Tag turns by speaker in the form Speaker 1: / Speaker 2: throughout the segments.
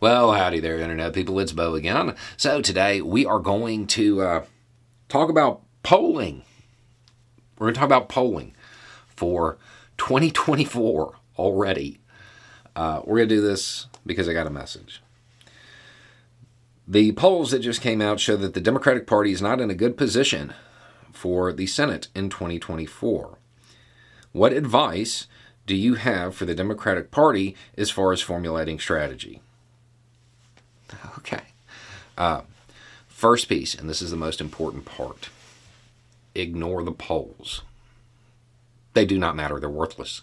Speaker 1: Well, howdy there, Internet people. It's Bo again. So, today we are going to uh, talk about polling. We're going to talk about polling for 2024 already. Uh, we're going to do this because I got a message. The polls that just came out show that the Democratic Party is not in a good position for the Senate in 2024. What advice do you have for the Democratic Party as far as formulating strategy? Okay. Uh, first piece, and this is the most important part ignore the polls. They do not matter, they're worthless.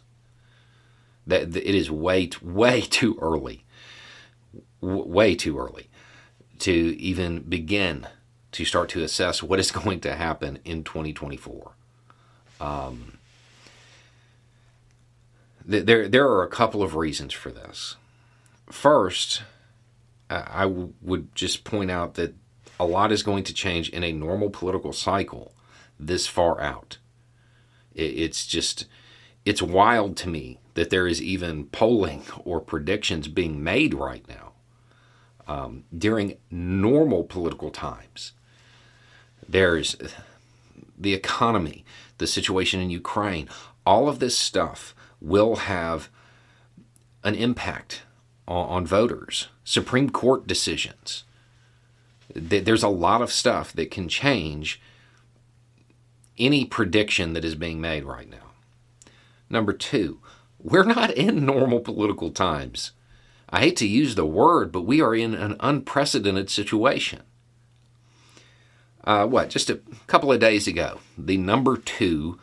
Speaker 1: That It is way, way too early, way too early to even begin to start to assess what is going to happen in 2024. Um, there, there are a couple of reasons for this. First, I would just point out that a lot is going to change in a normal political cycle this far out. It's just, it's wild to me that there is even polling or predictions being made right now um, during normal political times. There's the economy, the situation in Ukraine, all of this stuff will have an impact on, on voters. Supreme Court decisions. There's a lot of stuff that can change any prediction that is being made right now. Number two, we're not in normal political times. I hate to use the word, but we are in an unprecedented situation. Uh, what, just a couple of days ago, the number two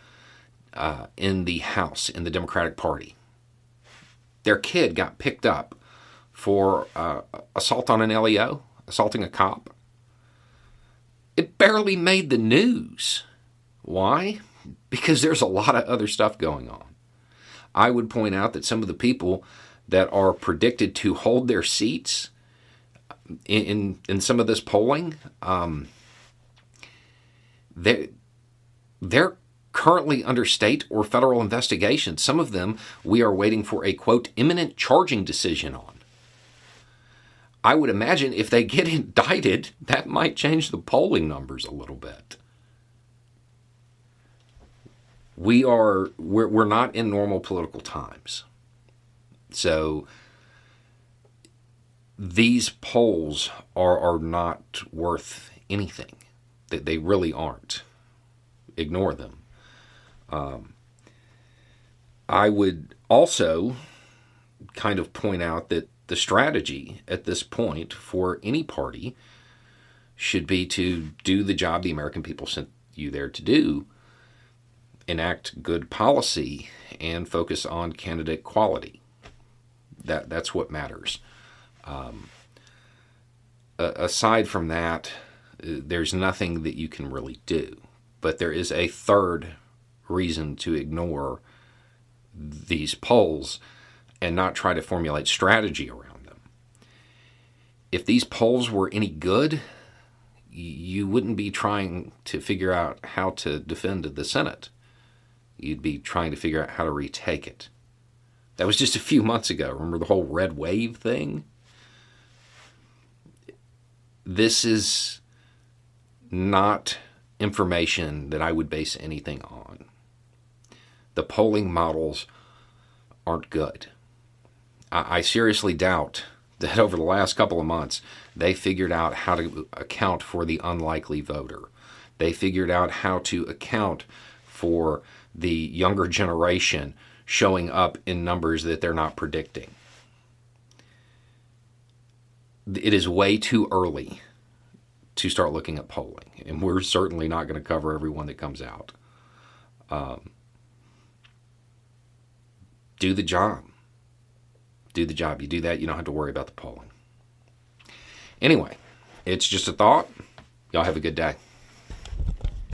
Speaker 1: uh, in the House in the Democratic Party, their kid got picked up for uh, assault on an LEO, assaulting a cop. It barely made the news. Why? Because there's a lot of other stuff going on. I would point out that some of the people that are predicted to hold their seats in in, in some of this polling, um, they they're currently under state or federal investigation. Some of them we are waiting for a quote imminent charging decision on. I would imagine if they get indicted, that might change the polling numbers a little bit. We are we're, we're not in normal political times. So these polls are are not worth anything. They, they really aren't. Ignore them. Um, I would also kind of point out that the strategy at this point for any party should be to do the job the American people sent you there to do, enact good policy, and focus on candidate quality. That that's what matters. Um, aside from that, there's nothing that you can really do. But there is a third reason to ignore these polls and not try to formulate strategy around them. If these polls were any good, you wouldn't be trying to figure out how to defend the Senate. You'd be trying to figure out how to retake it. That was just a few months ago. Remember the whole red wave thing? This is not information that I would base anything on. The polling models aren't good. I, I seriously doubt that over the last couple of months, they figured out how to account for the unlikely voter. They figured out how to account for the younger generation showing up in numbers that they're not predicting. It is way too early to start looking at polling, and we're certainly not going to cover everyone that comes out. Um, do the job do the job. You do that, you don't have to worry about the polling. Anyway, it's just a thought. Y'all have a good day.